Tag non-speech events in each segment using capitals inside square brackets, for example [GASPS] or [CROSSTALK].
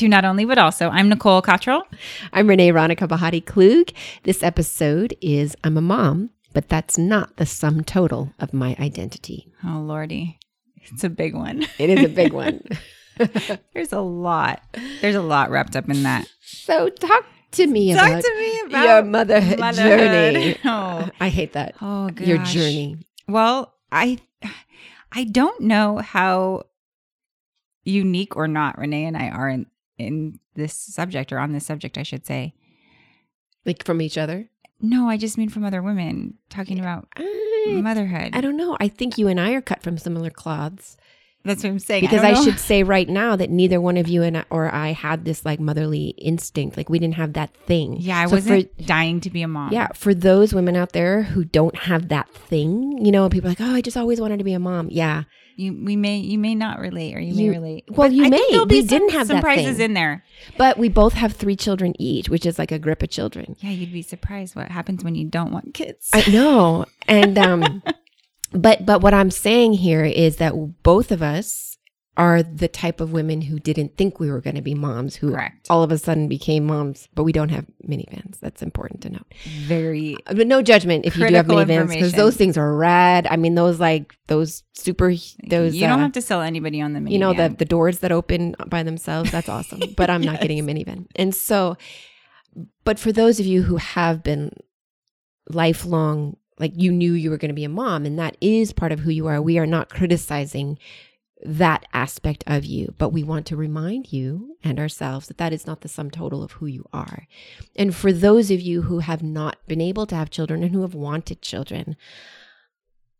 to Not Only But Also. I'm Nicole Cottrell. I'm Renee Ronica Bahati Klug. This episode is I'm a mom, but that's not the sum total of my identity. Oh, Lordy. It's a big one. It is a [LAUGHS] big one. There's a lot. There's a lot wrapped up in that. So talk to me Talk about to me about your motherhood, motherhood. journey. [LAUGHS] Oh, I hate that. oh gosh. Your journey. Well, I I don't know how unique or not Renee and I are in in this subject or on this subject, I should say. Like from each other? No, I just mean from other women talking about I, motherhood. I don't know. I think you and I are cut from similar cloths. That's what I'm saying. Because don't I, should say [LAUGHS] right now that neither one of you and I, or I had this like motherly instinct. Like we didn't have that thing. Yeah, I So wasn't dying to be a mom. Yeah, for those women out there who don't have that thing, you know, people are like, oh, I just always wanted to be a mom. Yeah. You we may you may not relate or you, may relate. well, But you I may. Think there'll be We some, didn't have some that prizes thing. in there. But we both have three children each, which is like a grip of children. Yeah, you'd be surprised what happens when you don't want kids. I know. And um [LAUGHS] but but what I'm saying here is that both of us are the type of women who didn't think we were going to be moms who Correct. all of a sudden became moms, but we don't have minivans. That's important to note. Very But no judgment if you do have minivans because those things are rad. I mean, those like those super those you don't uh, have to sell anybody on the minivan. you know the the doors that open by themselves. That's awesome. But I'm not getting a [LAUGHS] minivan. And so, but for those of you who have been lifelong, like you knew you were going to be a mom, and that is part of who you are. We are not criticizing that aspect of you, but we want to remind you and ourselves that that is not the sum total of who you are. And for those of you who have not been able to have children and who have wanted children,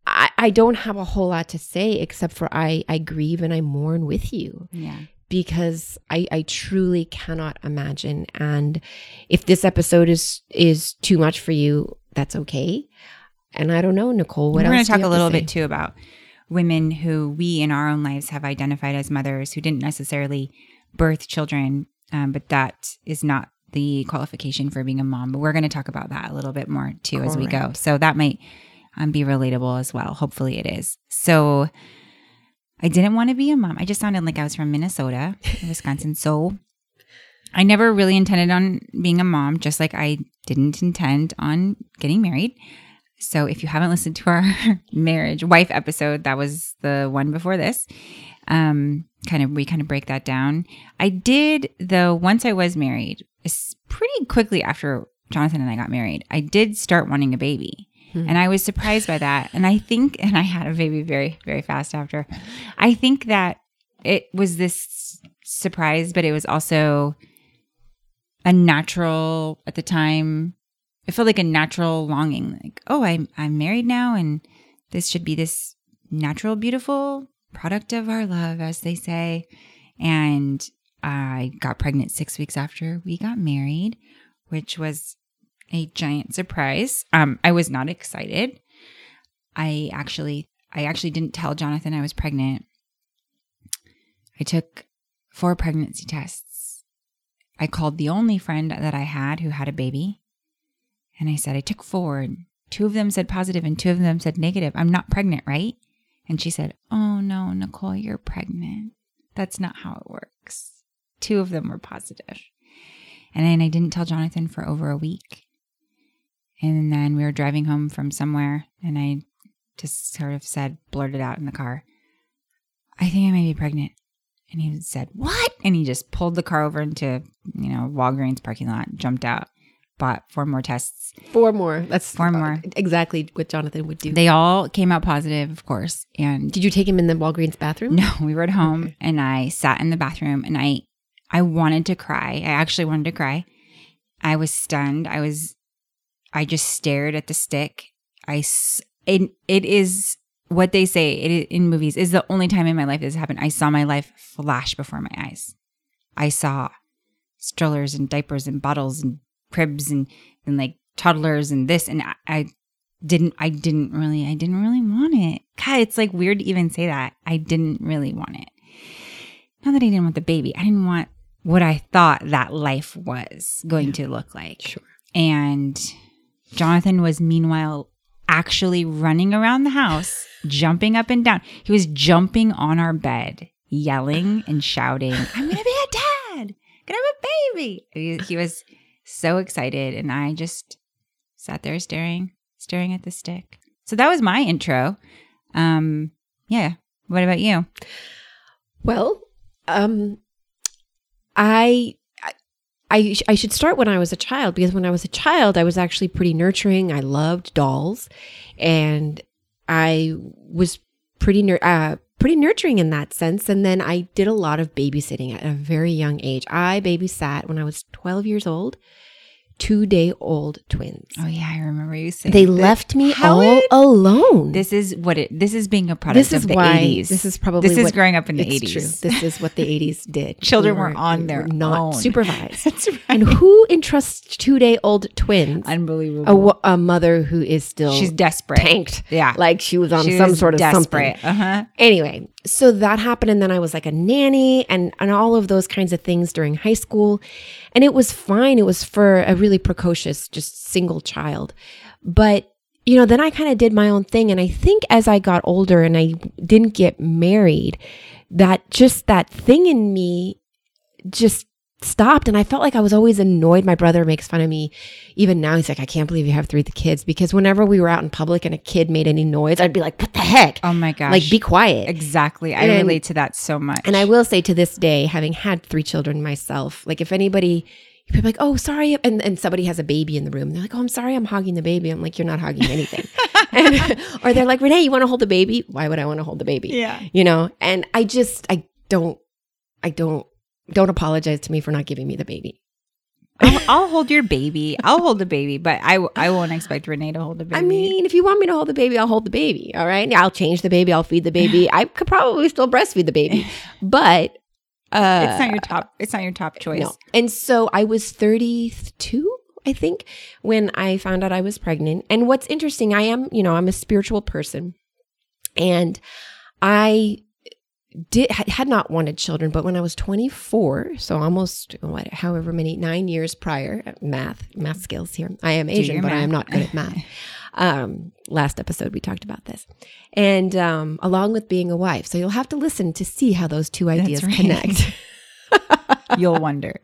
I, I don't have a whole lot to say except for I, I grieve and I mourn with you yeah. because I, I truly cannot imagine. And if this episode is is too much for you, that's okay. And I don't know, Nicole. What We're going else to do talk a little bit too about women who we in our own lives have identified as mothers who didn't necessarily birth children, um, but that is not the qualification for being a mom. But we're going to talk about that a little bit more too as we go. So that might um, be relatable as well. Hopefully it is. So I didn't want to be a mom. I just sounded like I was from Minnesota, Wisconsin. So I never really intended on being a mom, just like I didn't intend on getting married. So if you haven't listened to our [LAUGHS] marriage wife episode, that was the one before this. Um, kind of we kind of break that down. I did though once I was married, pretty quickly after Jonathan and I got married, I did start wanting a baby. Hmm. And I was surprised by that. And I think and I had a baby very very fast after. I think that it was this surprise, but it was also a natural at the time it felt like a natural longing like oh i'm i'm married now and this should be this natural beautiful product of our love as they say. And i got pregnant 6 weeks after we got married which was a giant surprise. Um i was not excited. I actually i actually didn't tell jonathan i was pregnant. I took four pregnancy tests. I called the only friend that i had who had a baby and I said, I took four. And two of them said positive and two of them said negative. I'm not pregnant, right? And she said, Oh no, Nicole, you're pregnant. That's not how it works. Two of them were positive. And then I didn't tell Jonathan for over a week. And then we were driving home from somewhere and I just sort of said, blurted out in the car, I think I may be pregnant. And he said, What? And he just pulled the car over into, you know, Walgreens parking lot, jumped out, bought four more tests. Four more. That's Four more. Exactly what Jonathan would do. They all came out positive, of course. And Did you take him in the Walgreens bathroom? no, we were at home Okay. and I sat in the bathroom and I I wanted to cry. I actually wanted to cry. I was stunned. I was I just stared at the stick. I s- it, it is what they say it in movies is the only time in my life this happened. I saw my life flash before my eyes. I saw strollers and diapers and bottles and cribs and and like toddlers and this and I, I didn't I didn't really I didn't really want it. God, it's like weird to even say that. I didn't really want it. Not that I didn't want the baby. I didn't want what I thought that life was going to look like. Sure. And Jonathan was meanwhile actually running around the house, [SIGHS] jumping up and down. He was jumping on our bed, yelling and shouting, [SIGHS] I'm going to be a dad. gonna have a baby. He, he was so excited, and I just sat there staring, staring at the stick. So that was my intro. Um, yeah. What about you? Well, um, I, I, I should start when I was a child because when I was a child, I was actually pretty nurturing. I loved dolls, and I was pretty nur- uh, pretty nurturing in that sense. And then I did a lot of babysitting at a very young age. I babysat when I was 12 years old two day old twins. Oh yeah, I remember you saying They that. left me How all it- alone. This is what it. This is being a product This of is the why. eighties. This is probably this is growing up in the eighties. This is what the 80s [LAUGHS] did. Children We were on we their not own. supervised. [LAUGHS] That's right. and who entrusts two day old twins? Unbelievable. A, a mother who is still She's desperate. tanked, Yeah, like she was on She some was sort of desperate. something. Uh huh. Anyway, so that happened, and then I was like a nanny and and all of those kinds of things during high school, and it was fine. It was for a really precocious, just single child, but you know, then I kind of did my own thing, and I think as I got older and I didn't get married, that just that thing in me just stopped and I felt like I was always annoyed. My brother makes fun of me even now. He's like, I can't believe you have three kids because whenever we were out in public and a kid made any noise, I'd be like, what the heck? Oh my gosh. Like, be quiet. exactly. I And- relate to that so much. And I will say to this day, having had three children myself, like if anybody, you're like, oh, sorry. And, and somebody has a baby in the room. They're like, oh, I'm sorry, I'm hogging the baby. I'm like, you're not hogging anything. [LAUGHS] and, [LAUGHS] or they're like, Renee, you want to hold the baby? Why would I want to hold the baby? Yeah. You know? And I just, I don't, I don't, don't apologize to me for not giving me the baby. I'll, I'll hold your baby. I'll hold the baby, but I I won't expect Renee to hold the baby. I mean, if you want me to hold the baby, I'll hold the baby. All right. I'll change the baby. I'll feed the baby. [LAUGHS] I could probably still breastfeed the baby, but uh, it's not your top. It's not your top choice. No. And so I was 32, I think, when I found out I was pregnant. And what's interesting, I am, you know, I'm a spiritual person. And I did had not wanted children, but when I was 24, so almost what however many 9 years prior, uh, math, math skills here. I am Asian, but I am not good at math. [LAUGHS] Um, last episode we talked about this. And um, along with being a wife. So you'll have to listen to see how those two ideas right. connect. [LAUGHS] [LAUGHS] You'll wonder.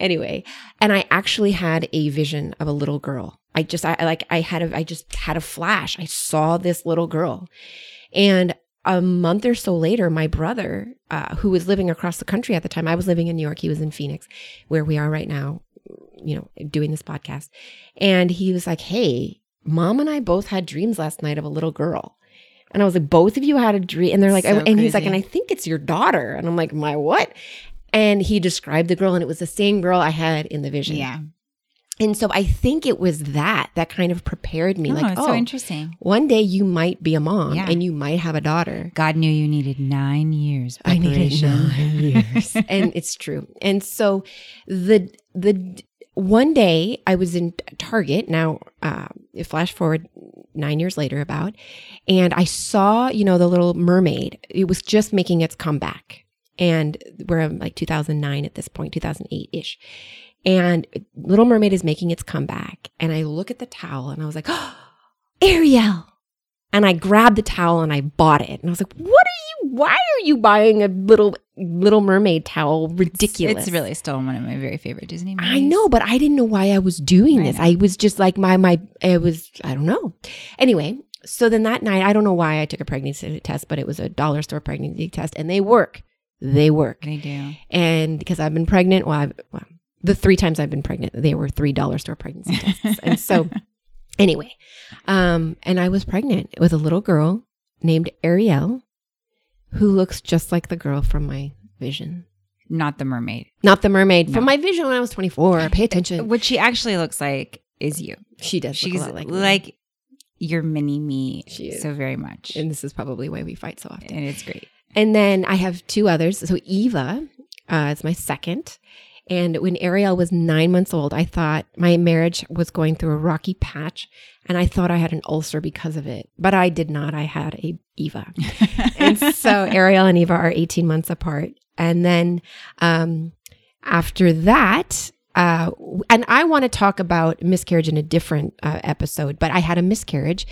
anyway and i actually had a vision of a little girl i just I like i had a i just had a flash i saw this little girl and a month or so later my brother uh, who was living across the country at the time i was living in new york he was in phoenix where we are right now you know doing this podcast and he was like hey mom and i both had dreams last night of a little girl and I was like, both of you had a dream. And they're like, So and he's like, and I think it's your daughter. And I'm like, my what? And he described the girl, and it was the same girl I had in the vision. Yeah. And so I think it was that that kind of prepared me. Oh, like, oh, so interesting. one day you might be a mom Yeah. and you might have a daughter. God knew you needed nine years. I needed nine [LAUGHS] years, and it's true. And so the the one day I was in Target. Now, uh, flash forward nine years later, about, and I saw you know the little mermaid. It was just making its comeback, and we're in like 2009 at this point, 2008 ish. And Little Mermaid is making its comeback, and I look at the towel, and I was like, oh, [GASPS] Ariel. And I grabbed the towel and I bought it. And I was like, what are you, why are you buying a little Little Mermaid towel? Ridiculous. It's really still one of my very favorite Disney movies. I know, but I didn't know why I was doing I this. know. I was just like my my it was I don't know. Anyway, so then that night I don't know why I took a pregnancy test, but it was a dollar store pregnancy test and they work. They work. They do. And because I've been pregnant, well, I've, well the three times I've been pregnant, they were three dollar store pregnancy [LAUGHS] tests. and so anyway, um, and I was pregnant with a little girl named Ariel, who looks just like the girl from my vision. Not the mermaid. Not the mermaid from my vision when I was 24. [LAUGHS] Pay attention. What she actually looks like is you. She does. She's look a lot like, like, your mini me She is. so very much. and this is probably why we fight so often. and it's great. And then I have two others. So Eva uh, is my second. And when Ariel was nine months old, I thought my marriage was going through a rocky patch, and I thought I had an ulcer because of it. But I did not. I had a Eva. [LAUGHS] and so Ariel and Eva are 18 months apart. And then um, after that, uh, and I want to talk about miscarriage in a different uh, episode, but I had a miscarriage.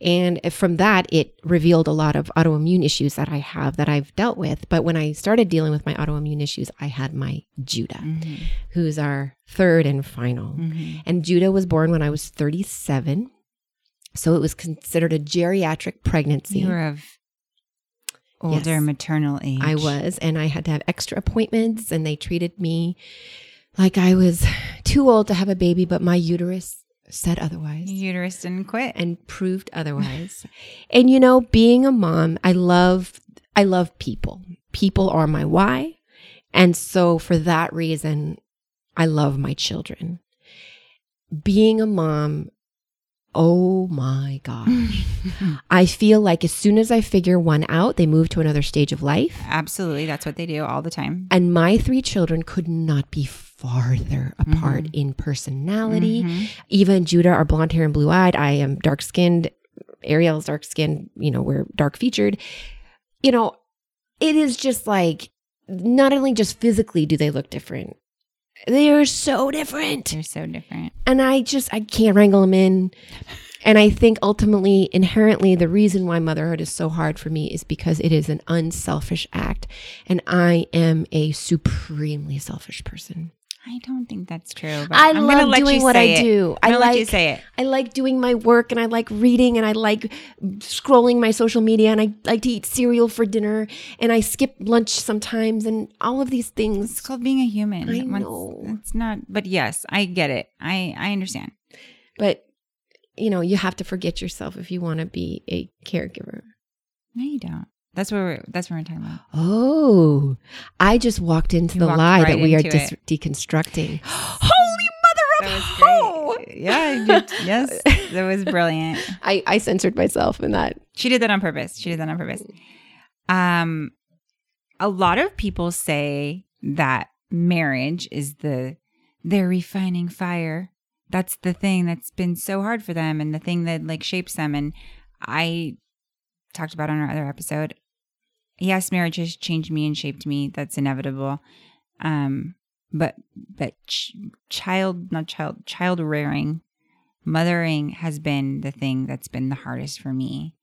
And from that, it revealed a lot of autoimmune issues that I have that I've dealt with. But when I started dealing with my autoimmune issues, I had my Judah, Mm-hmm. who's our third and final. And Judah was born when I was 37. So it was considered a geriatric pregnancy. You were of older Yes. maternal age. I was, and I had to have extra appointments, and they treated me like I was too old to have a baby, but my uterus said otherwise Your uterus didn't quit. and proved otherwise. [LAUGHS] and you know, being a mom, I love I love people. People are my why. And so for that reason, I love my children. Being a mom, oh my gosh. [LAUGHS] I feel like as soon as I figure one out, they move to another stage of life. Absolutely. That's what they do all the time. And my three children could not be farther apart in personality. Mhm. Eva and Judah are blonde hair and blue eyed. I am dark skinned. Ariel's dark skinned. You know, we're dark featured. You know, it is just like not only just physically do they look different, they are so different. They're so different. And I just, I can't wrangle them in. And I think ultimately, inherently, the reason why motherhood is so hard for me is because it is an unselfish act. And I am a supremely selfish person. I don't think that's true. I I'm love doing what I it. do. I'm I gonna let you like- say it. I like doing my work and I like reading and I like scrolling my social media and I like to eat cereal for dinner and I skip lunch sometimes and all of these things. It's called being a human. I Once- know. It's not. But yes, I get it. I I understand. But, you know, you have to forget yourself if you want to be a caregiver. No, you don't. That's what we're. That's what we're talking about. Oh, I just walked into You the walked lie right that we are dis- deconstructing. [GASPS] Holy mother of That hoe! was great. Yeah. you did- yes. That was brilliant. [LAUGHS] I, I censored myself in that. She did that on purpose. She did that on purpose. Um, a lot of people say that marriage is the their refining fire. That's the thing that's been so hard for them, and the thing that like shapes them. And I talked about on our other episode. Yes, marriage has changed me and shaped me. That's inevitable. Um, but but ch- child, not child, child rearing, mothering has been the thing that's been the hardest for me.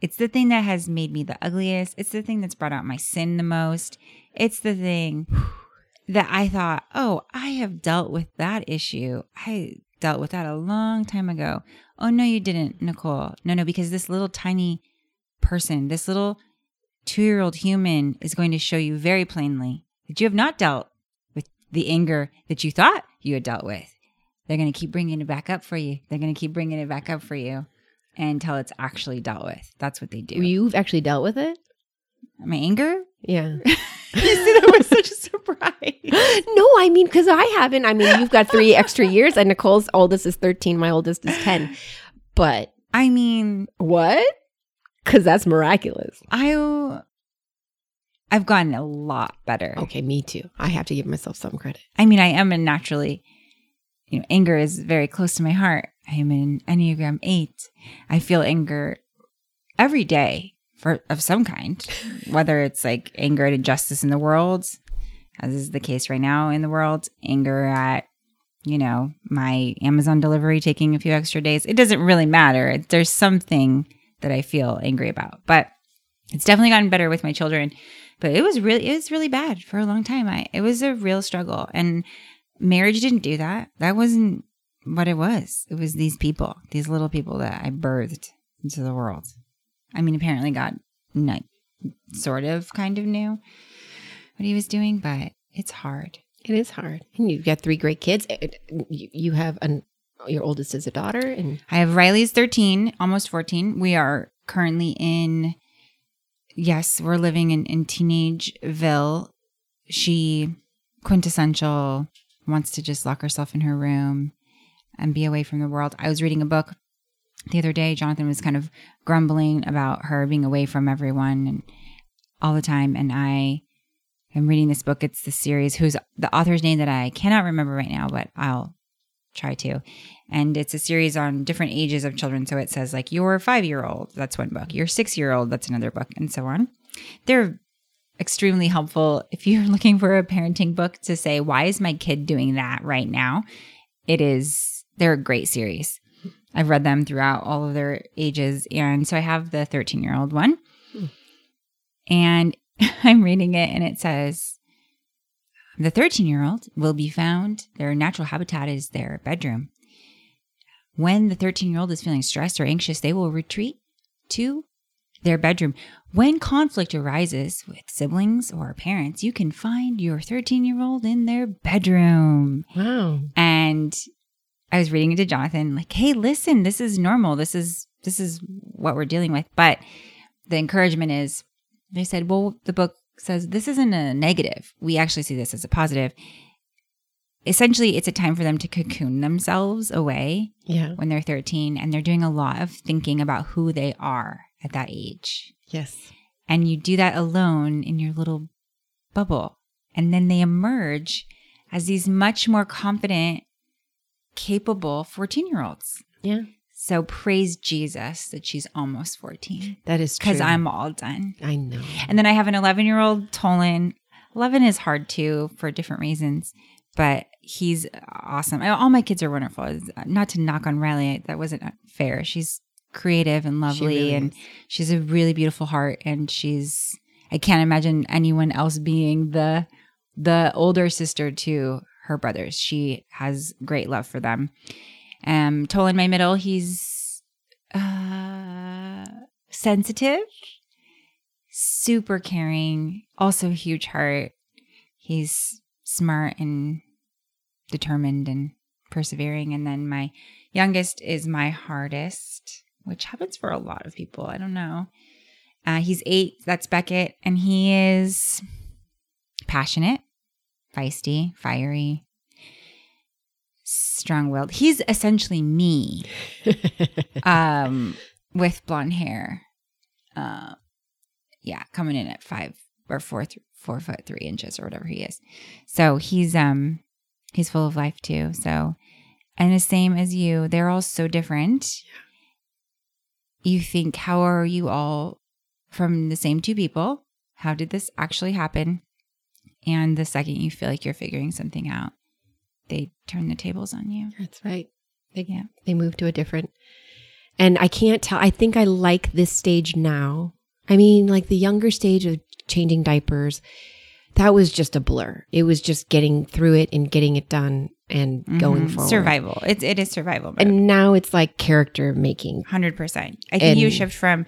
It's the thing that has made me the ugliest. It's the thing that's brought out my sin the most. It's the thing [SIGHS] that I thought, oh, I have dealt with that issue. I dealt with that a long time ago. Oh, no, you didn't, Nicole. No, no, because this little tiny person, this little two year old human is going to show you very plainly that you have not dealt with the anger that you thought you had dealt with. They're going to keep bringing it back up for you. They're going to keep bringing it back up for you until it's actually dealt with. That's what they do. You've actually dealt with it? My anger? Yeah. [LAUGHS] [LAUGHS] you see, that was such a surprise. [LAUGHS] no, I mean, because I haven't. I mean, you've got three extra years, and Nicole's oldest is 13, my oldest is 10. But I mean, what? Because that's miraculous. I I've gotten a lot better. Okay, me too. I have to give myself some credit. I mean, I am a naturally, you know, anger is very close to my heart. I am an Enneagram 8. I feel anger every day for of some kind, [LAUGHS] whether it's like anger at injustice in the world, as is the case right now in the world, anger at you know, my Amazon delivery taking a few extra days. It doesn't really matter. There's something that I feel angry about. But it's definitely gotten better with my children. But it was really it was really bad for a long time. I it was a real struggle. And marriage didn't do that. That wasn't what it was. It was these people, these little people that I birthed into the world. I mean, apparently God like sort of kind of knew what he was doing, but it's hard. It is hard. And you've got three great kids. You have an, your oldest is a daughter, and I have Riley's 13, almost 14. We are currently in, yes, we're living in, in Teenageville. She, quintessential, wants to just lock herself in her room and be away from the world. I was reading a book the other day. Jonathan was kind of grumbling about her being away from everyone and all the time. And I am reading this book. It's the series whose the author's name that I cannot remember right now, but I'll try to. And it's a series on different ages of children. So it says like your five year old, that's one book. Your six year old, that's another book, and so on. They're extremely helpful if you're [LAUGHS] looking for a parenting book to say, why is my kid doing that right now? It is, they're a great series. I've read them throughout all of their ages. And so I have the 13 year old one. Hmm. And [LAUGHS] I'm reading it and it says, the 13 year old will be found, their natural habitat is their bedroom. When the 13 year old is feeling stressed or anxious, they will retreat to their bedroom. When conflict arises with siblings or parents, you can find your 13 year old in their bedroom. Wow. And I was reading it to Jonathan, like, hey, listen, this is normal. This is this is what we're dealing with. But the encouragement is they said, well, the book says this isn't a negative. We actually see this as a positive. Essentially, it's a time for them to cocoon themselves away Yeah. when they're 13 and they're doing a lot of thinking about who they are at that age. Yes. And you do that alone in your little bubble. And then they emerge as these much more confident, capable 14 year olds. Yeah. So praise Jesus that she's almost 14 That is true. because I'm all done. I know. And then I have an 11 year old Tolan. 11 is hard too for different reasons, but he's awesome. All my kids are wonderful. Uh, not to knock on Riley, that wasn't uh, fair. She's creative and She lovely, really and is. she's a really beautiful heart. And she's, I can't imagine anyone else being the the older sister to her brothers. She has great love for them. Um, in my middle, he's uh, sensitive super caring, also huge heart. He's smart and determined and persevering. And then my youngest is my hardest, which happens for a lot of people. I don't know. Uh, he's eight. That's Beckett. And he is passionate, feisty, fiery, strong willed. He's essentially me [LAUGHS] um, with blonde hair. Uh, yeah, coming in at five or four, th- four foot three inches or whatever he is. So he's um he's full of life too. So and the same as you, they're all so different. You think, how are you all from the same two people? How did this actually happen? And the second you feel like you're figuring something out, they turn the tables on you. That's right. They, Yeah. they move to a different. And I can't tell. I think I like this stage now. I mean, like the younger stage of changing diapers, that was just a blur. It was just getting through it and getting it done and going Mhm. forward. Survival. It's it is survival. mode. And now it's like character making. Hundred percent. I think you shift from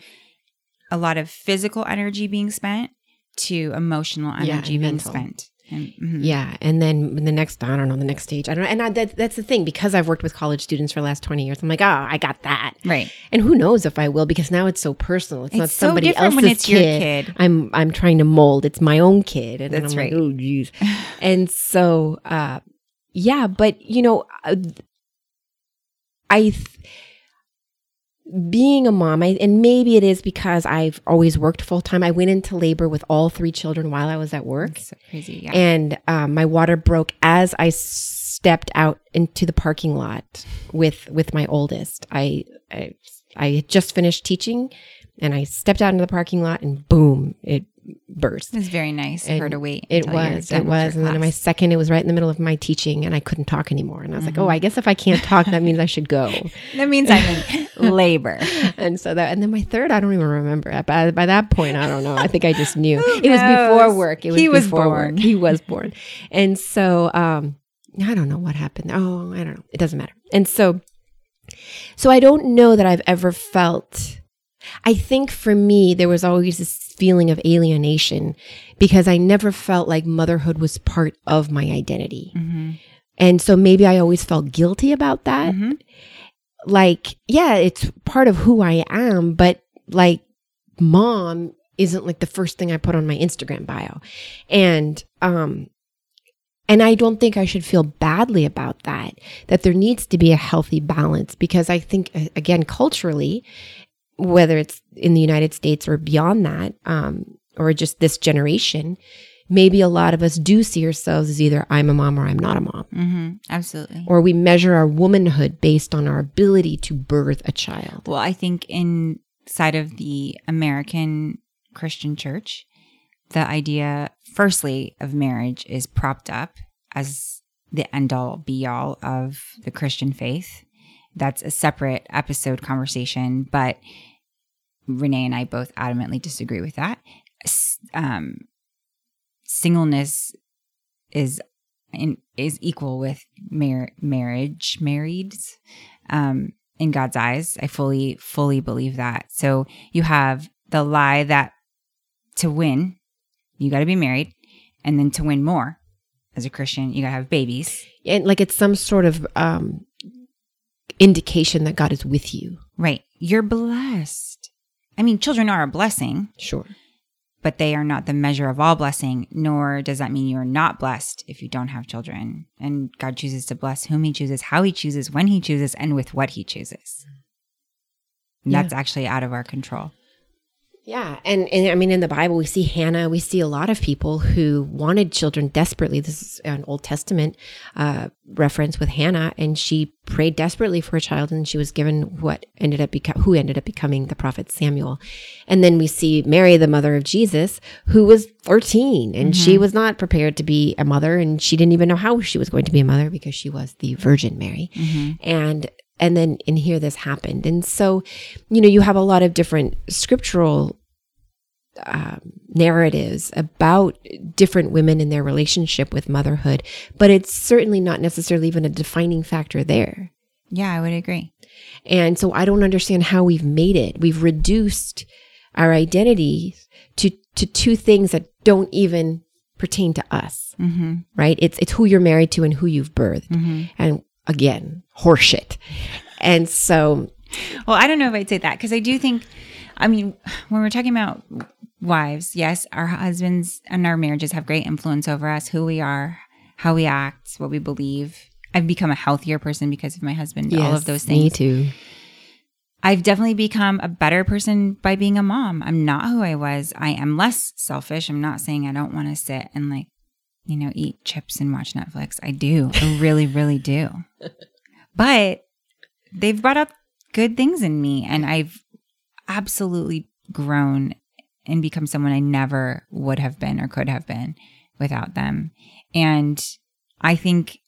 a lot of physical energy being spent to emotional energy and being mental. spent. And, mhm. Yeah, and then the next, I don't know, the next stage, I don't know. And I, that, that's the thing because I've worked with college students for the last twenty years. I'm like, oh, I got that, Right. and who knows if I will because now it's so personal. It's, It's not so somebody else's when it's your kid. kid. I'm I'm trying to mold. It's my own kid, and That's I'm right. like, oh, geez. and so, uh, yeah, but you know, uh, I. Th- being a mom, I, and maybe it is because I've always worked full time. I went into labor with all three children while I was at work. It's so crazy. Yeah. And um, my water broke as I stepped out into the parking lot with with my oldest. I I, I had just finished teaching, and I stepped out into the parking lot, and boom, it burst. it was very nice of her to wait. It was, it was, and then my second, it was right in the middle of my teaching, and I couldn't talk anymore. And I was like, Mhm. "Oh, I guess if I can't talk, that means I should go." [LAUGHS] that means I'm in [LAUGHS] labor. and so that, and then my third, I don't even remember. By, by that point, I don't know. I think I just knew [LAUGHS] it was before work. It was He was before born. work. He was born, and so um, I don't know what happened. Oh, I don't know. It doesn't matter. And so, so I don't know that I've ever felt. I think for me, there was always this feeling of alienation because I never felt like motherhood was part of my identity. Mhm. And so maybe I always felt guilty about that Mhm. like yeah it's part of who i am but like mom isn't like the first thing i put on my instagram bio and um and i don't think i should feel badly about that that there needs to be a healthy balance because i think again culturally whether it's in the united states or beyond that um or just this generation maybe a lot of us do see ourselves as either i'm a mom or i'm not a mom Mhm. Absolutely. or we measure our womanhood based on our ability to birth a child. Well, I think inside of the American Christian church, the idea, firstly, of marriage is propped up as the end all be all of the Christian faith. That's a separate episode conversation, but Renee and I both adamantly disagree with that. Um, singleness is in, is equal with mar- marriage, married, um, in God's eyes. I fully, fully believe that. So you have the lie that to win, you got to be married, and then to win more as a Christian, you got to have babies. And like it's some sort of um, indication that God is with you. Right. You're blessed. I mean, children are a blessing. Sure but they are not the measure of all blessing, nor does that mean you're not blessed if you don't have children. And God chooses to bless whom He chooses, how He chooses, when He chooses, and with what He chooses. Yeah. That's actually out of our control. Yeah, and, and I mean in the Bible we see Hannah, we see a lot of people who wanted children desperately. This is an Old Testament uh, reference with Hannah, and she prayed desperately for a child, and she was given what ended up beco- who ended up becoming the prophet Samuel. And then we see Mary, the mother of Jesus, who was 13, and mm-hmm. she was not prepared to be a mother, and she didn't even know how she was going to be a mother because she was the Virgin Mary. Mm-hmm. And and then in here this happened. And so you know you have a lot of different scriptural um, narratives about different women in their relationship with motherhood but it's certainly not necessarily even a defining factor there. Yeah i would agree. And so i don't understand how we've made it. We've reduced our identity to to two things that don't even pertain to us mm-hmm. right? It's it's who you're married to and who you've birthed. Mm-hmm. and again, horseshit. And so. Well, I don't know if I'd say that because I do think, I mean, when we're talking about wives, yes, our husbands and our marriages have great influence over us, who we are, how we act, what we believe. I've become a healthier person because of my husband, yes, all of those things. Me too. I've definitely become a better person by being a mom. I'm not who I was. I am less selfish. I'm not saying I don't want to sit and like you know, eat chips and watch Netflix. I do. I really, really do. [LAUGHS] But they've brought up good things in me and I've absolutely grown and become someone I never would have been or could have been without them. And I think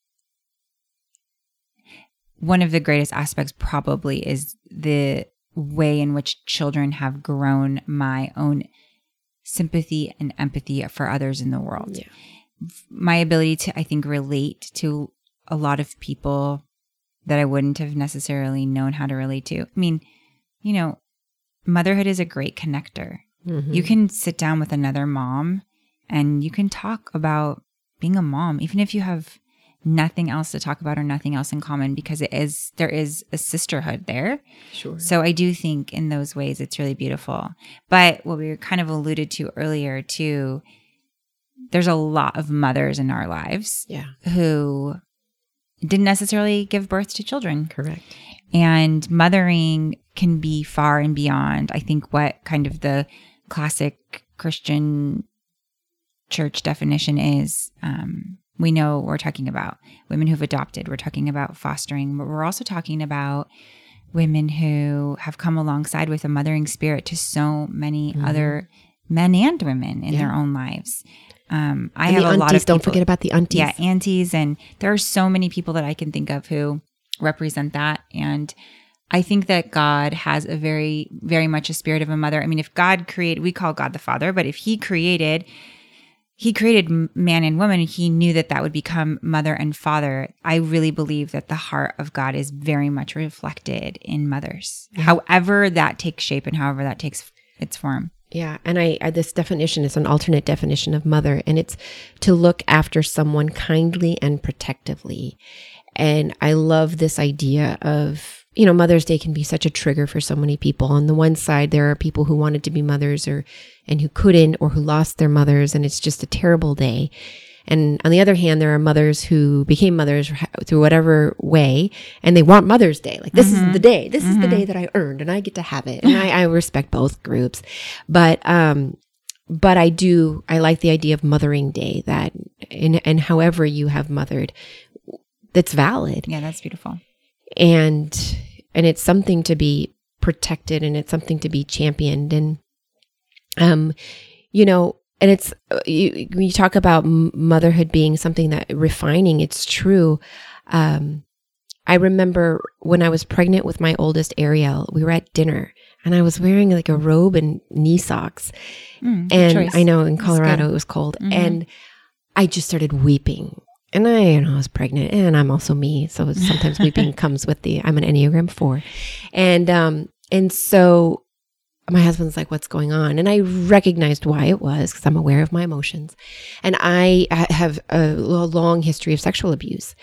one of the greatest aspects probably is the way in which children have grown my own sympathy and empathy for others in the world. Yeah my ability to, I think, relate to a lot of people that I wouldn't have necessarily known how to relate to. I mean, you know, motherhood is a great connector. Mm-hmm. You can sit down with another mom and you can talk about being a mom, even if you have nothing else to talk about or nothing else in common because it is there is a sisterhood there. Sure. So I do think in those ways it's really beautiful. But what we were kind of alluded to earlier too there's a lot of mothers in our lives yeah. who didn't necessarily give birth to children. Correct. And mothering can be far and beyond, I think, what kind of the classic Christian church definition is. Um, we know we're talking about women who've adopted, we're talking about fostering, but we're also talking about women who have come alongside with a mothering spirit to so many mm-hmm. other men and women in yeah. their own lives. Um, I and have a lot of people, don't forget about the aunties. Yeah, aunties, and there are so many people that I can think of who represent that. And I think that God has a very, very much a spirit of a mother. I mean, if God created, we call God the Father, but if He created, He created man and woman, He knew that that would become mother and father. I really believe that the heart of God is very much reflected in mothers, however that takes shape and however that takes its form. Yeah, and I, I, this definition is an alternate definition of mother, and it's to look after someone kindly and protectively. And I love this idea of you know Mother's Day can be such a trigger for so many people. On the one side, there are people who wanted to be mothers or and who couldn't or who lost their mothers, and it's just a terrible day. And on the other hand, there are mothers who became mothers through whatever way, and they want Mother's Day. Like, this mm-hmm. is the day. This mm-hmm. is the day mm-hmm. that I earned, and I get to have it. And I, I respect both groups. But, um, but I do, I like the idea of Mothering Day that, and, and however you have mothered, that's valid. Yeah, that's beautiful. And, and it's something to be protected and it's something to be championed. And, um, you know, and it's uh, you, when you talk about motherhood being something that refining, it's true. Um, I remember when I was pregnant with my oldest Ariel, we were at dinner and I was wearing like a robe and knee socks. Mm, And choice. I know in Colorado it was cold. Mhm. And I just started weeping. And I, you know, I was pregnant and I'm also me. So sometimes weeping [LAUGHS] comes with the, I'm an Enneagram four. And, um, and so my husband's like, what's going on? And I recognized why it was because I'm aware of my emotions. And I have a long history of sexual abuse.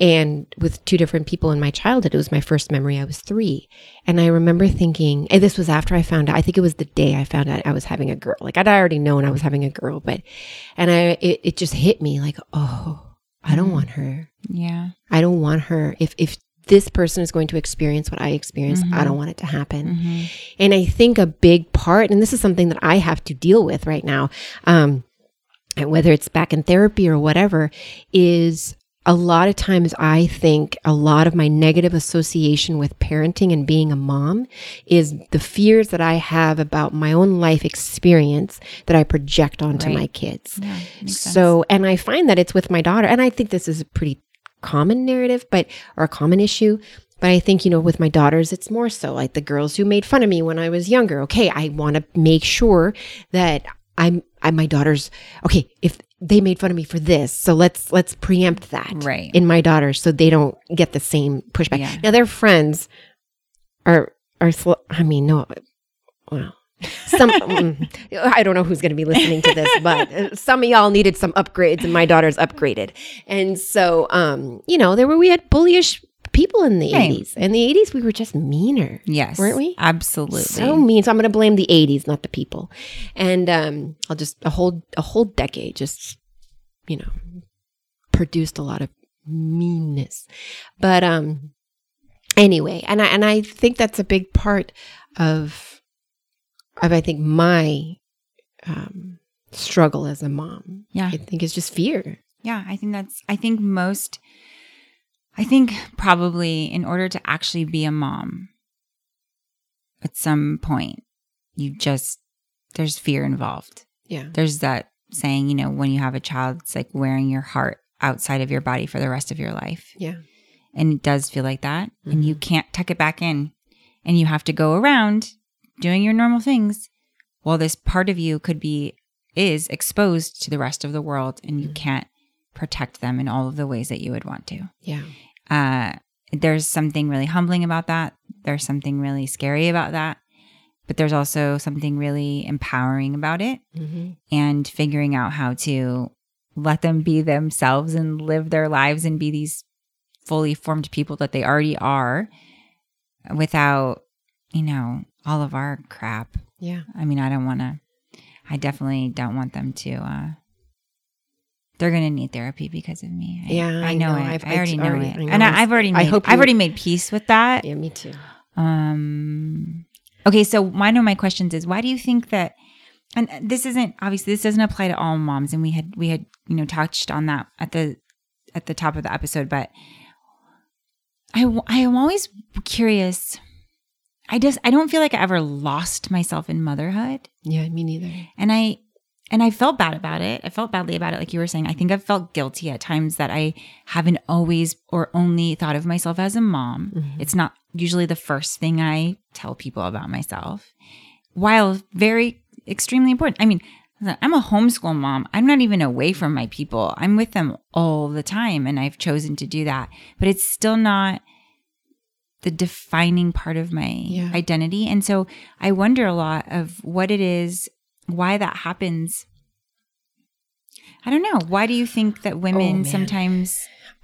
And with two different people in my childhood, it was my first memory. I was three. And I remember thinking, and this was after I found out, I think it was the day I found out I was having a girl. Like I'd already known I was having a girl, but, and I, it, it just hit me like, oh, I don't Mhm. want her. yeah. I don't want her. If, if this person is going to experience what I experienced, I Mhm. don't want it to happen. hmm And I think a big part, and this is something that I have to deal with right now, um, and whether it's back in therapy or whatever, is a lot of times I think a lot of my negative association with parenting and being a mom is the fears that I have about my own life experience that I project onto Right. my kids. Yeah. makes sense. So, and I find that it's with my daughter, and I think this is pretty common narrative, but or a common issue. But I think, you know, with my daughters, it's more so like the girls who made fun of me when I was younger. Okay, I want to make sure that I'm, I, my daughters, okay, if they made fun of me for this, so let's, let's preempt that right. in my daughters so they don't get the same pushback. Yeah. Now their friends are, are, sl- I mean, no, well, some, mm, I don't know who's going to be listening to this, but uh, some of y'all needed some upgrades and my daughter's upgraded. And so, um, you know, there were, we had bullyish people in the Right. 80s. In the 80s, we were just meaner. yes. weren't we? Absolutely. So mean. So I'm going to blame the 80s, not the people. And um, I'll just a whole a whole decade just you know produced a lot of meanness. But um anyway, and I and I think that's a big part of of I think my um struggle as a mom. Yeah. I think it's just fear. Yeah, I think that's, I think most, I think probably in order to actually be a mom, at some point, you just, there's fear involved. Yeah. There's that saying, you know, when you have a child, it's like wearing your heart outside of your body for the rest of your life. Yeah. And it does feel like that. And you can't tuck it back in. And you have to go around doing your normal things while this part of you could be, is exposed to the rest of the world and you Mhm. can't protect them in all of the ways that you would want to. Yeah. Uh, there's something really humbling about that. There's something really scary about that. But there's also something really empowering about it hmm and figuring out how to let them be themselves and live their lives and be these fully formed people that they already are without, you know, all of our crap. Yeah. I mean, I don't want to, I definitely don't want them to, uh, they're going to need therapy because of me. I, Yeah, I I know, know. it. I've- I already know already- it. I know. And I, I've already I made, hope I've already made peace with that. Yeah, me too. Um. Okay, so one of my questions is, why do you think that? And this isn't obviously this doesn't apply to all moms, and we had we had you know touched on that at the at the top of the episode, but i i am always curious. I just I don't feel like I ever lost myself in motherhood, Yeah, me neither. and I and I felt bad about it. I felt badly about it, like you were saying. I think I've felt guilty at times that I haven't always or only thought of myself as a mom. Mhm. It's not usually the first thing I tell people about myself, while very extremely important. I mean, I'm a homeschool mom. I'm not even away from my people. I'm with them all the time, and I've chosen to do that. But it's still not the defining part of my Yeah. identity. And so I wonder a lot of what it is, why that happens. I don't know. Why do you think that women Oh, sometimes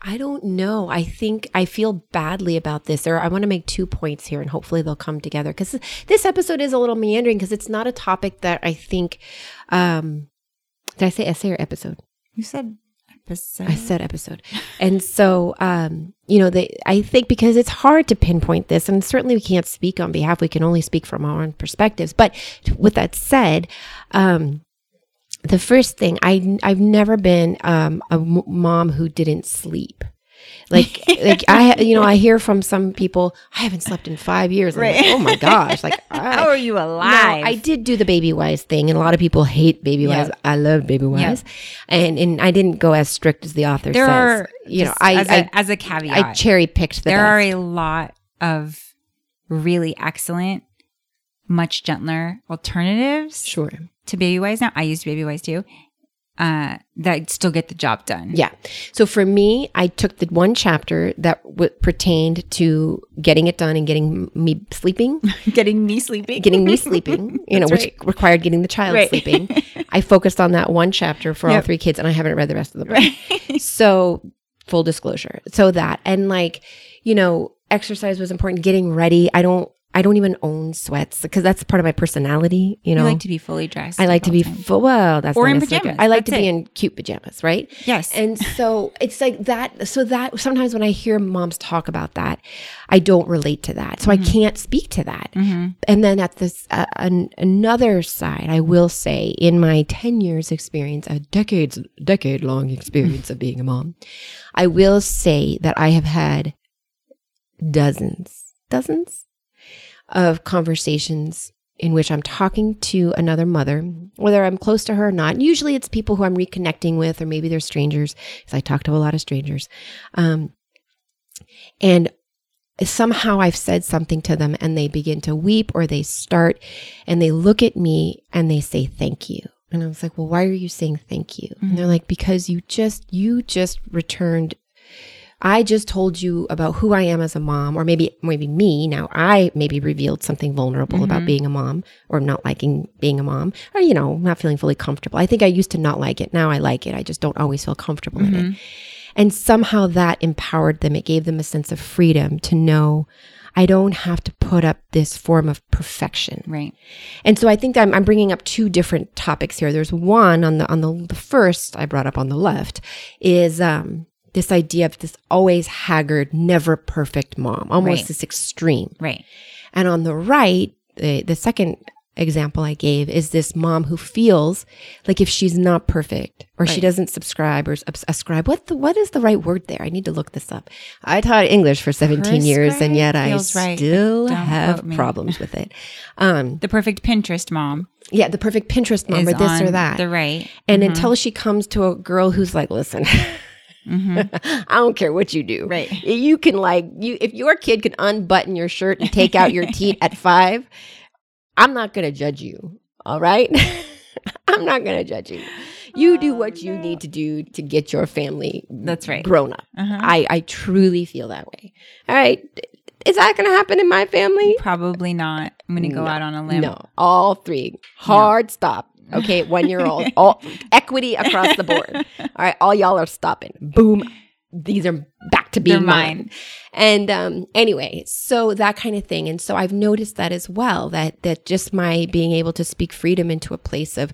I don't know. I think I feel badly about this. Or I want to make two points here and hopefully they'll come together because this episode is a little meandering because it's not a topic that I think. Um, did I say essay or episode? you said episode? I said episode. And so, um, you know, they, I think because it's hard to pinpoint this, and certainly we can't speak on behalf, we can only speak from our own perspectives. But with that said, um, the first thing I I've never been um, a m- mom who didn't sleep. Like, [LAUGHS] like I, you know, I hear from some people, I haven't slept in five years. I'm like, oh my gosh! Like, [LAUGHS] How are you now, alive? I did do the baby wise thing, and a lot of people hate baby wise. Yeah. I love baby wise, and and I didn't go as strict as the author there says. are, you know, I as, I, a, as a caveat, I cherry picked the there best. are a lot of really excellent, much gentler alternatives sure. to Baby Wise now. I use Baby Wise too. Uh, that still get the job done. Yeah. So for me, I took the one chapter that w- pertained to getting it done and getting me sleeping, [LAUGHS] getting me sleeping, getting me sleeping, [LAUGHS] you know, That's which required getting the child Right. sleeping. [LAUGHS] I focused on that one chapter for all three kids and I haven't read the rest of the book. Right. So, full disclosure. So that and like, you know, exercise was important, getting ready. I don't I don't even own sweats because that's part of my personality, you know, I like to be fully dressed. I like to be full, well, that's Or in pajamas. I like to That's be it. in cute pajamas, right? yes. And so it's like that. So that sometimes when I hear moms talk about that, I don't relate to that. So I can't speak to that. hmm And then at this uh, an, another side, I will say, in my ten years experience, a decades decade long experience of being a mom, I will say that I have had dozens, dozens of conversations in which I'm talking to another mother, whether I'm close to her or not. Usually it's people who I'm reconnecting with, or maybe they're strangers, because I talk to a lot of strangers. Um, and somehow I've said something to them and they begin to weep or they start and they look at me and they say, thank you. And I was like, well, why are you saying thank you? And they're like, because you just, you just returned I just told you about who I am as a mom, or maybe maybe me. Now I maybe revealed something vulnerable about Mhm. being a mom, or not liking being a mom, or you know, not feeling fully comfortable. I think I used to not like it. Now I like it. I just don't always feel comfortable in it. Mhm. And somehow that empowered them. It gave them a sense of freedom to know I don't have to put up this form of perfection. Right. And so I think that I'm, I'm bringing up two different topics here. There's one on the on the, the first I brought up on the left is um, this idea of this always haggard, never perfect mom, almost Right. this extreme. Right. And on the right, the the second example I gave is this mom who feels like if she's not perfect or she doesn't subscribe or ascribe, what the, what is the right word there? I need to look this up. I taught English for 17 years and yet I right, still have problems with it. [LAUGHS] Um, The perfect Pinterest mom yeah, the perfect Pinterest mom or this or that. The right. and Mhm. until she comes to a girl who's like, listen, [LAUGHS] Mhm. [LAUGHS] I don't care what you do. Right. You can like you if your kid can unbutton your shirt and take out your teeth at [LAUGHS] five, I'm not gonna judge you. All right? [LAUGHS] I'm not gonna judge you. You do Oh, what you no. need to do to get your family That's right. grown up. Uh-huh. I, I truly feel that way. All right. Is that gonna happen in my family? Probably not. I'm going to go No. out on a limb. No, all three. Hard stop. Okay, one year old. All equity across the board. [LAUGHS] All right, all y'all are stopping. Boom. These are back to being mine. mine. And um, anyway, so that kind of thing. And so I've noticed that as well. That that just my being able to speak freedom into a place of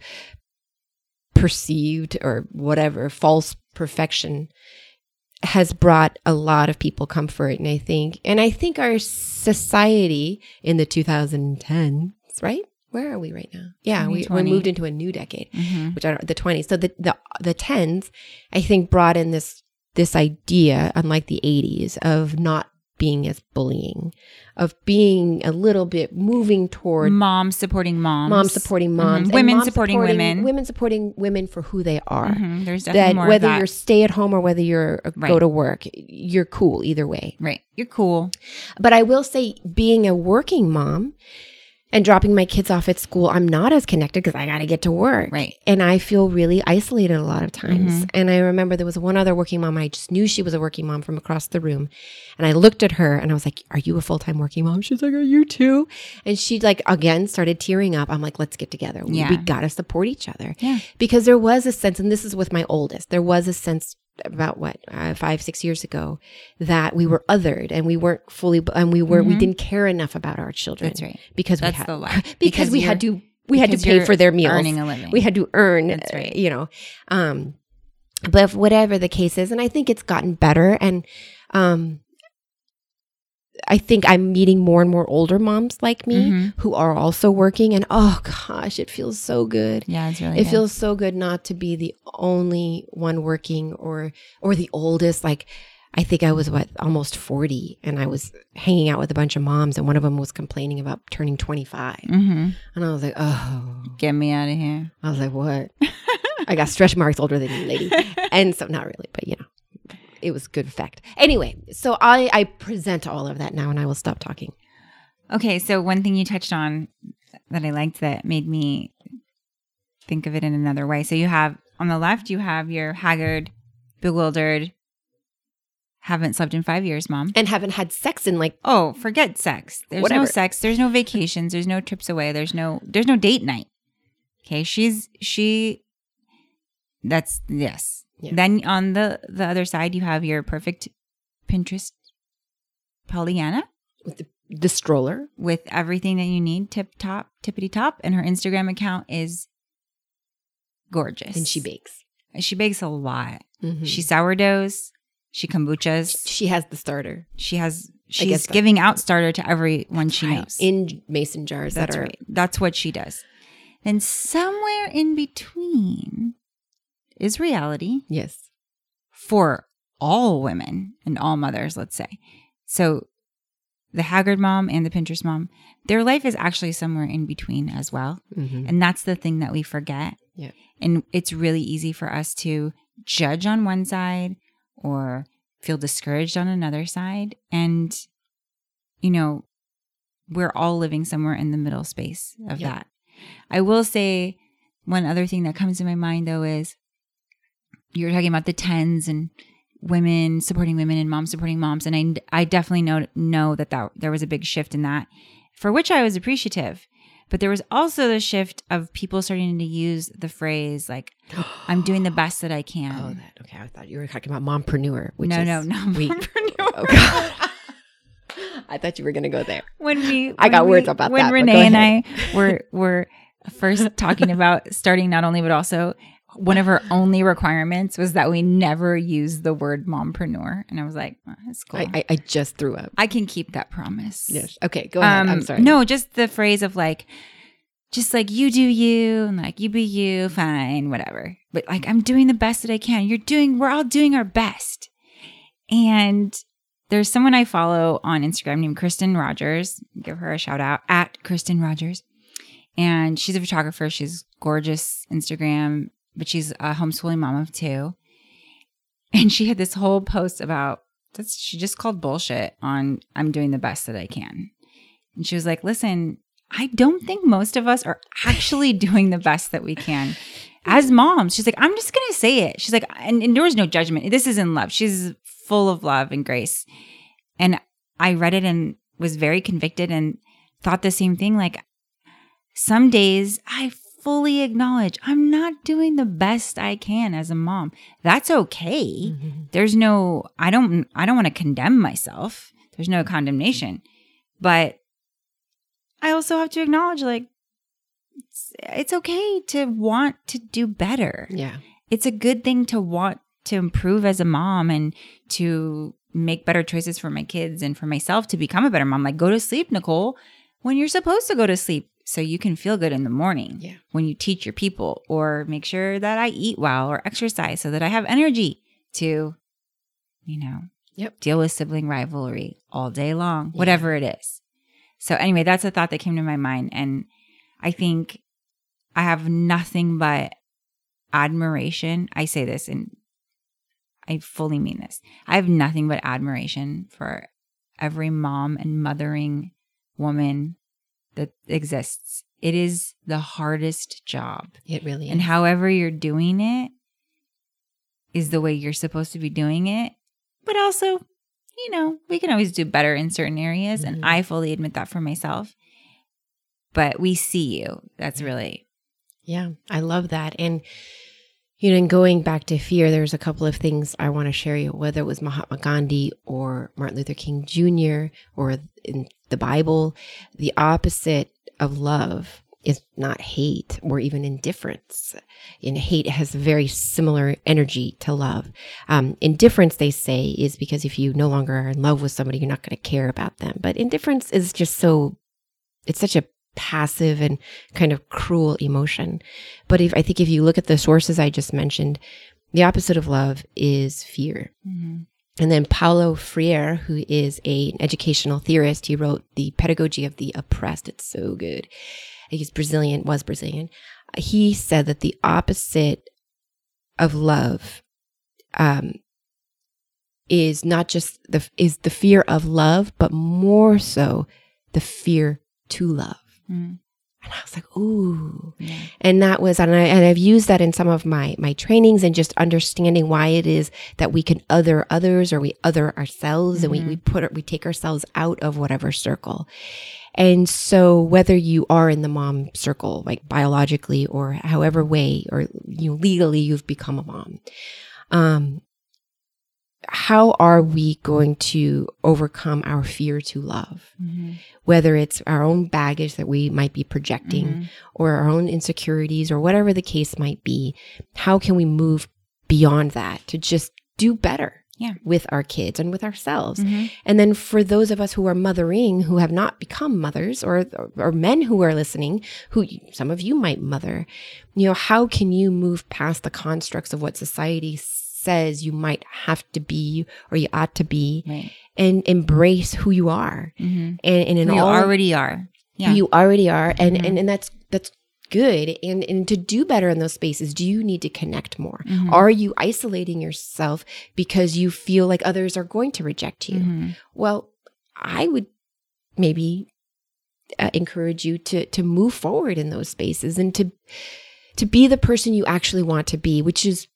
perceived or whatever false perfection has brought a lot of people comfort and i think and i think our society in the 2010s right where are we right now yeah we, we moved into a new decade Mhm. which are the 20s so the, the the 10s i think brought in this this idea unlike the 80s of not being as bullying of being a little bit moving toward mom supporting moms. mom supporting moms Mhm. Women moms supporting women. women supporting women for who they are Mhm. There's definitely that more whether of that. you're stay at home or whether you're uh, go to work you're cool either way right. You're cool. but i will say being a working mom and dropping my kids off at school i'm not as connected because i got to get to work Right. and I feel really isolated a lot of times. Mhm. And I remember there was one other working mom. I just knew she was a working mom from across the room. And I looked at her and I was like, Are you a full time working mom? She's like, Are you too? And she, like, again started tearing up. I'm like, Let's get together. We- We got to support each other. Yeah. Because there was a sense, and this is with my oldest, there was a sense about what uh, five six years ago that we were othered and we weren't fully and we were we Mhm. didn't care enough about our children That's right. because That's we had the [LAUGHS] lie. because, we had to we had to pay for their meals Earning a living. we had to earn That's uh, right. you know um but whatever the case is and i think it's gotten better and um i think i'm meeting more and more older moms like me Mhm. who are also working and oh gosh it feels so good Yeah, it's really it good. feels so good not to be the only one working or or the oldest like I think I was what almost 40 and I was hanging out with a bunch of moms and one of them was complaining about turning 25. Mm-hmm. And I was like, "Oh." Get me out of here. I was like, "What?" [LAUGHS] I got stretch marks older than you, lady. [LAUGHS] And so not really, but you know. It was good effect. Anyway, so I I present all of that now and I will stop talking. Okay, so one thing you touched on that I liked that made me think of it in another way. So you have on the left, you have your haggard, bewildered, haven't slept in five years, mom. And haven't had sex in like Oh, forget sex. There's Whatever. no sex. There's no vacations. There's no trips away. There's no there's no date night. Okay, she's she. That's yes. Yeah. Then on the the other side, you have your perfect Pinterest Pollyanna with the, the stroller. with everything that you need, tip top, tippity top, and her Instagram account is gorgeous. And she bakes. She bakes a lot. Mhm. She sourdoughs. She kombuchas. she has the starter. She has. She's giving out starter to everyone she Right. knows. in mason jars That's that are right. That's what she does. Then somewhere in between is reality yes. for all women and all mothers, let's say. So the Haggard mom and the Pinterest mom, their life is actually somewhere in between as well. Mhm. And that's the thing that we forget. Yeah. And it's really easy for us to judge on one side or feel discouraged on another side. And, you know, we're all living somewhere in the middle space of Yeah. that. I will say one other thing that comes to my mind though is you're talking about the tens and women supporting women and moms supporting moms. And I, I definitely know, know that, that there was a big shift in that for which I was appreciative. But there was also the shift of people starting to use the phrase like, [GASPS] I'm doing the best that I can. Oh, that okay. I thought you were talking about mompreneur. Which no, is, no, no, we- mompreneur. Oh, God. [LAUGHS] I thought you were going to go there. when we I got when words we- about when that, but Renee and. I were were first talking about starting not only but also one of her only requirements was that we never use the word mompreneur, and I was like, oh, that's cool. I, I, I, just threw up. I can keep that promise. Yes. Okay. Go ahead. I'm Um, sorry. No, just the phrase of like, just like you do you, and like you be you, fine, whatever. But like I'm doing the best that I can. You're doing. We're all doing our best. And there's someone I follow on Instagram named Kristen Rogers. Give her a shout out at Kristen Rogers. And she's a photographer. She's gorgeous Instagram, but she's a homeschooling mom of two. [LAUGHS] And she had this whole post about that's she just called bullshit on I'm doing the best that I can. And she was like, listen, I don't think most of us are actually [LAUGHS] doing the best that we can as moms. She's like, I'm just going to say it. She's like, and, and there was no judgment. This is in love. She's full of love and grace. And I read it and was very convicted and thought the same thing. Like, some days I fully acknowledge I'm not doing the best I can as a mom. That's okay Mhm. there's no i don't i don't want to condemn myself there's no condemnation but i also have to acknowledge like it's, it's okay to want to do better Yeah. it's a good thing to want to improve as a mom and to make better choices for my kids and for myself to become a better mom like go to sleep nicole when you're supposed to go to sleep so you can feel good in the morning Yeah. when you teach your people or make sure that I eat well or exercise so that I have energy to, you know, Yep. deal with sibling rivalry all day long, Yeah. whatever it is. So anyway, that's a thought that came to my mind. And I think I have nothing but admiration. I say this and I fully mean this. I have nothing but admiration for every mom and mothering woman that exists. It is the hardest job. It really is. And however you're doing it is the way you're supposed to be doing it. But also, you know, we can always do better in certain areas. Mhm. And I fully admit that for myself. But we see you. That's really, Yeah, I love that. And you know, and going back to fear, there's a couple of things I want to share you, whether it was Mahatma Gandhi or Martin Luther King Jr. or in the Bible, the opposite of love is not hate or even indifference. And hate has very similar energy to love. Um, indifference, they say, is because if you no longer are in love with somebody, you're not going to care about them. But indifference is just so, it's such a passive and kind of cruel emotion. But if I think if you look at the sources I just mentioned, the opposite of love is fear. Mhm. And then Paulo Freire, who is a, an educational theorist, he wrote The Pedagogy of the Oppressed. It's so good. He's Brazilian, was Brazilian. He said that the opposite of love um, is not just the is the fear of love, but more so the fear to love. Mm. And I was like, ooh. Yeah. And that was, and, I, and I've used that in some of my my trainings and just understanding why it is that we can other others or we other ourselves and we, we put we take ourselves out of whatever circle. And so whether you are in the mom circle, like biologically or however way, or you know, legally you've become a mom, um, how are we going to overcome our fear to love? Mhm. Whether it's our own baggage that we might be projecting Mhm. or our own insecurities or whatever the case might be, how can we move beyond that to just do better Yeah. with our kids and with ourselves? Mhm. And then for those of us who are mothering, who have not become mothers, or or men who are listening, who some of you might mother, you know, how can you move past the constructs of what society says you might have to be or you ought to be, Right. and embrace who you are, Mhm. and, and in Who you all already are. Yeah. you already are, and Mhm. and and that's that's good. And and to do better in those spaces, do you need to connect more? Mhm. Are you isolating yourself because you feel like others are going to reject you? Mhm. Well, I would maybe uh, encourage you to to move forward in those spaces and to to be the person you actually want to be, which is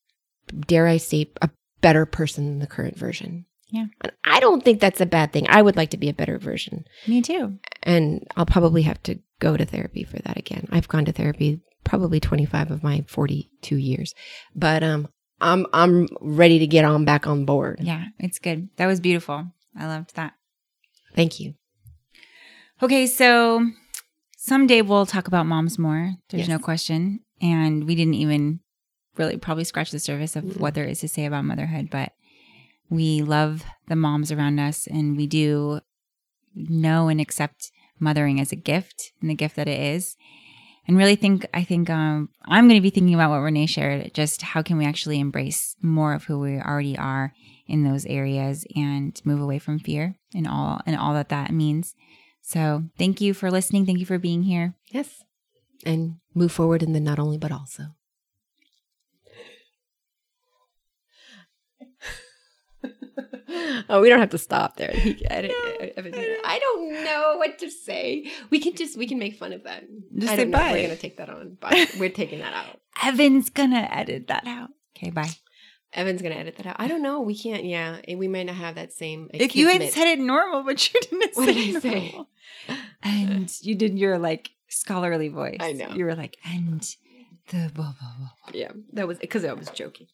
dare I say a better person than the current version. Yeah. And I don't think that's a bad thing. I would like to be a better version. Me too. And I'll probably have to go to therapy for that again. I've gone to therapy probably 25 of my 42 years. But um I'm I'm ready to get on back on board. Yeah, it's good. That was beautiful. I loved that. Thank you. Okay, so someday we'll talk about moms more. There's Yes. no question. And we didn't even really probably scratch the surface of Mm-mm. what there is to say about motherhood, but we love the moms around us and we do know and accept mothering as a gift and the gift that it is. And really think I think um, I'm going to be thinking about what Renee shared. Just how can we actually embrace more of who we already are in those areas and move away from fear and all and all that that means. So thank you for listening. Thank you for being here. Yes. And move forward in the not only but also. [LAUGHS] oh, we don't have to stop there. I don't know what to say. We can just we can make fun of that. Just I say don't know bye. We're gonna take that on, but we're taking that out. [LAUGHS] Evan's gonna edit that out. Okay, bye. Evan's gonna edit that out. I don't know. We can't. Yeah, we might not have that same. If you had said it normal, but you didn't [LAUGHS] What say did I say? normal. And you did your like scholarly voice. I know. You were like, and the blah blah blah. yeah, that was because I was joking.